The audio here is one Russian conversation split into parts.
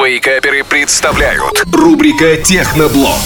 Вейкаперы представляют рубрика Техноблог.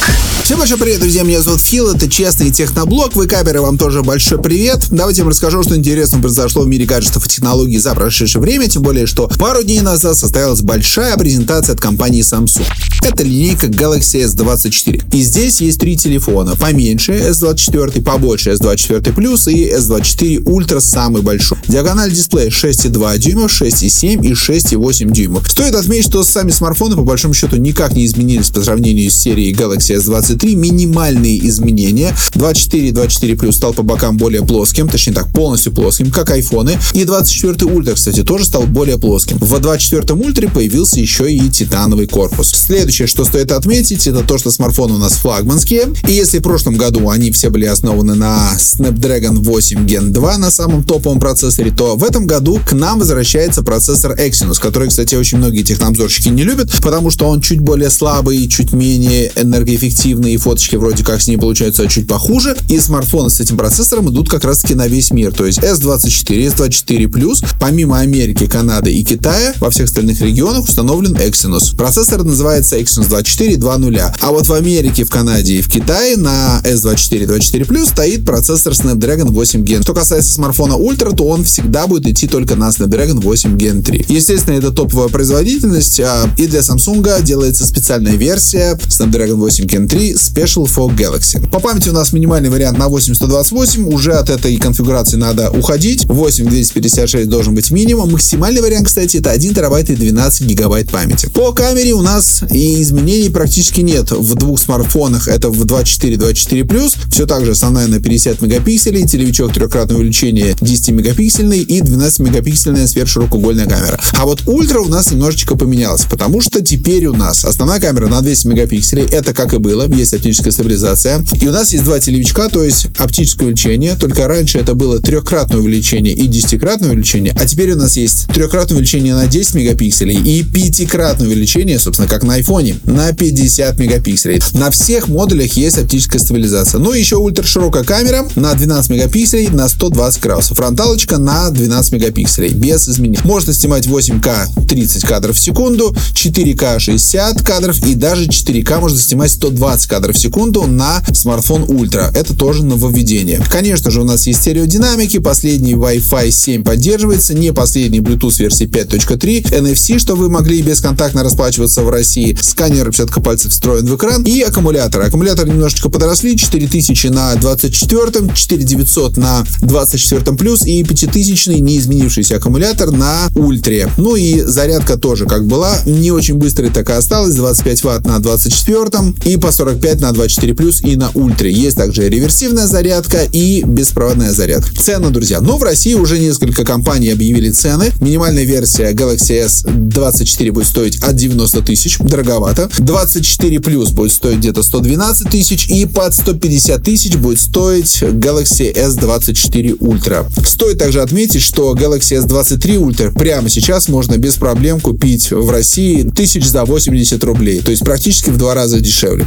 Всем большой привет, друзья, меня зовут Фил, это Честный Техноблог, вы камеры, вам тоже большой привет. Давайте я вам расскажу, что интересного произошло в мире гаджетов и технологий за прошедшее время, тем более, что пару дней назад состоялась большая презентация от компании Samsung. Это линейка Galaxy S24. И здесь есть три телефона, поменьше S24, побольше S24 Plus и S24 Ultra самый большой. Диагональ дисплея 6,2 дюймов, 6,7 и 6,8 дюймов. Стоит отметить, что сами смартфоны по большому счету никак не изменились по сравнению с серией Galaxy S23 23 минимальные изменения. 24 и 24 Plus стал по бокам более плоским, точнее так, полностью плоским, как айфоны. И 24 Ultra, кстати, тоже стал более плоским. В 24 Ultra появился еще и титановый корпус. Следующее, что стоит отметить, это то, что смартфоны у нас флагманские. И если в прошлом году они все были основаны на Snapdragon 8 Gen 2 на самом топовом процессоре, то в этом году к нам возвращается процессор Exynos, который, кстати, очень многие технобзорщики не любят, потому что он чуть более слабый, чуть менее энергоэффективный и фоточки вроде как с ней получаются чуть похуже. И смартфоны с этим процессором идут как раз таки на весь мир. То есть S24, S24 Plus, помимо Америки, Канады и Китая, во всех остальных регионах установлен Exynos. Процессор называется Exynos 24 2.0. А вот в Америке, в Канаде и в Китае на S24 24 Plus стоит процессор Snapdragon 8 Gen. Что касается смартфона Ultra, то он всегда будет идти только на Snapdragon 8 Gen 3. Естественно, это топовая производительность, а и для Samsung делается специальная версия Snapdragon 8 Gen 3 Special for Galaxy. По памяти у нас минимальный вариант на 8128. Уже от этой конфигурации надо уходить. 8256 должен быть минимум. Максимальный вариант, кстати, это 1 терабайт и 12 гигабайт памяти. По камере у нас и изменений практически нет. В двух смартфонах это в 24 24 плюс. Все так же основная на 50 мегапикселей, телевичок трехкратное увеличение 10 мегапиксельный и 12 мегапиксельная сверхширокоугольная камера. А вот ультра у нас немножечко поменялась, потому что теперь у нас основная камера на 200 мегапикселей. Это как и было. Есть оптическая стабилизация. И у нас есть два телевичка, то есть оптическое увеличение. Только раньше это было трехкратное увеличение и десятикратное увеличение. А теперь у нас есть трехкратное увеличение на 10 мегапикселей и пятикратное увеличение, собственно, как на айфоне, на 50 мегапикселей. На всех модулях есть оптическая стабилизация. Ну и еще ультраширокая камера на 12 мегапикселей на 120 градусов. Фронталочка на 12 мегапикселей без изменений. Можно снимать 8К 30 кадров в секунду, 4К 60 кадров и даже 4К можно снимать 120 кадров кадров в секунду на смартфон Ultra. Это тоже нововведение. Конечно же, у нас есть стереодинамики, последний Wi-Fi 7 поддерживается, не последний Bluetooth версии 5.3, NFC, что вы могли бесконтактно расплачиваться в России, сканер отпечатка пальцев встроен в экран и аккумулятор. Аккумулятор немножечко подросли, 4000 на 24, 4900 на 24 плюс и 5000 не изменившийся аккумулятор на ультре. Ну и зарядка тоже как была, не очень быстрая так и осталась, 25 ватт на 24 и по 45 5 на 24 плюс и на ультре. Есть также реверсивная зарядка и беспроводная зарядка. Цены, друзья. Но в России уже несколько компаний объявили цены. Минимальная версия Galaxy S24 будет стоить от 90 тысяч, дороговато. 24 плюс будет стоить где-то 112 тысяч и под 150 тысяч будет стоить Galaxy S24 Ultra. Стоит также отметить, что Galaxy S23 Ultra прямо сейчас можно без проблем купить в России тысяч за 80 рублей, то есть практически в два раза дешевле.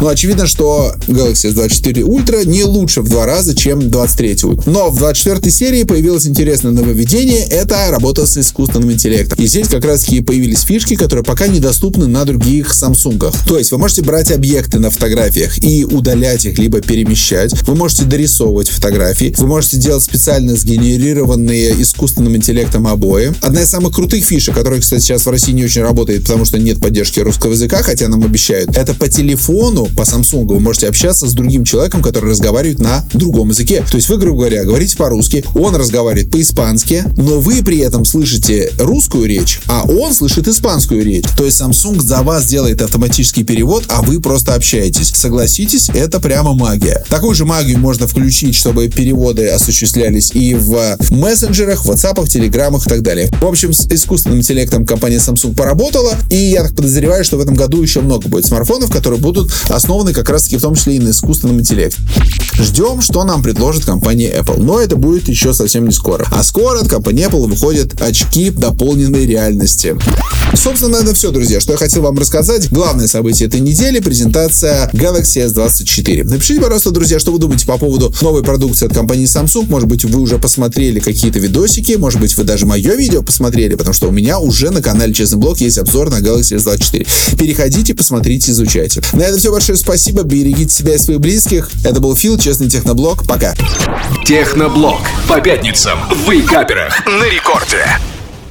Ну, очевидно, что Galaxy S24 Ultra не лучше в два раза, чем 23 Но в 24 серии появилось интересное нововведение. Это работа с искусственным интеллектом. И здесь как раз таки появились фишки, которые пока недоступны на других Samsung. То есть вы можете брать объекты на фотографиях и удалять их, либо перемещать. Вы можете дорисовывать фотографии. Вы можете делать специально сгенерированные искусственным интеллектом обои. Одна из самых крутых фишек, которая, кстати, сейчас в России не очень работает, потому что нет поддержки русского языка, хотя нам обещают, это по телефону по Samsung вы можете общаться с другим человеком, который разговаривает на другом языке. То есть вы, грубо говоря, говорите по-русски, он разговаривает по-испански, но вы при этом слышите русскую речь, а он слышит испанскую речь. То есть Samsung за вас делает автоматический перевод, а вы просто общаетесь. Согласитесь, это прямо магия. Такую же магию можно включить, чтобы переводы осуществлялись и в мессенджерах, в WhatsApp, Телеграмах и так далее. В общем, с искусственным интеллектом компания Samsung поработала, и я так подозреваю, что в этом году еще много будет смартфонов, которые будут основаны как раз-таки в том числе и на искусственном интеллекте. Ждем, что нам предложит компания Apple. Но это будет еще совсем не скоро. А скоро от компании Apple выходят очки дополненной реальности. Собственно, это все, друзья, что я хотел вам рассказать. Главное событие этой недели – презентация Galaxy S24. Напишите, пожалуйста, друзья, что вы думаете по поводу новой продукции от компании Samsung. Может быть, вы уже посмотрели какие-то видосики, может быть, вы даже мое видео посмотрели, потому что у меня уже на канале Честный Блог есть обзор на Galaxy S24. Переходите, посмотрите, изучайте. На этом все. Большое спасибо. Берегите себя и своих близких. Это был Фил, Честный Техноблог. Пока. Техноблог. По пятницам в вейкаперах на рекорде.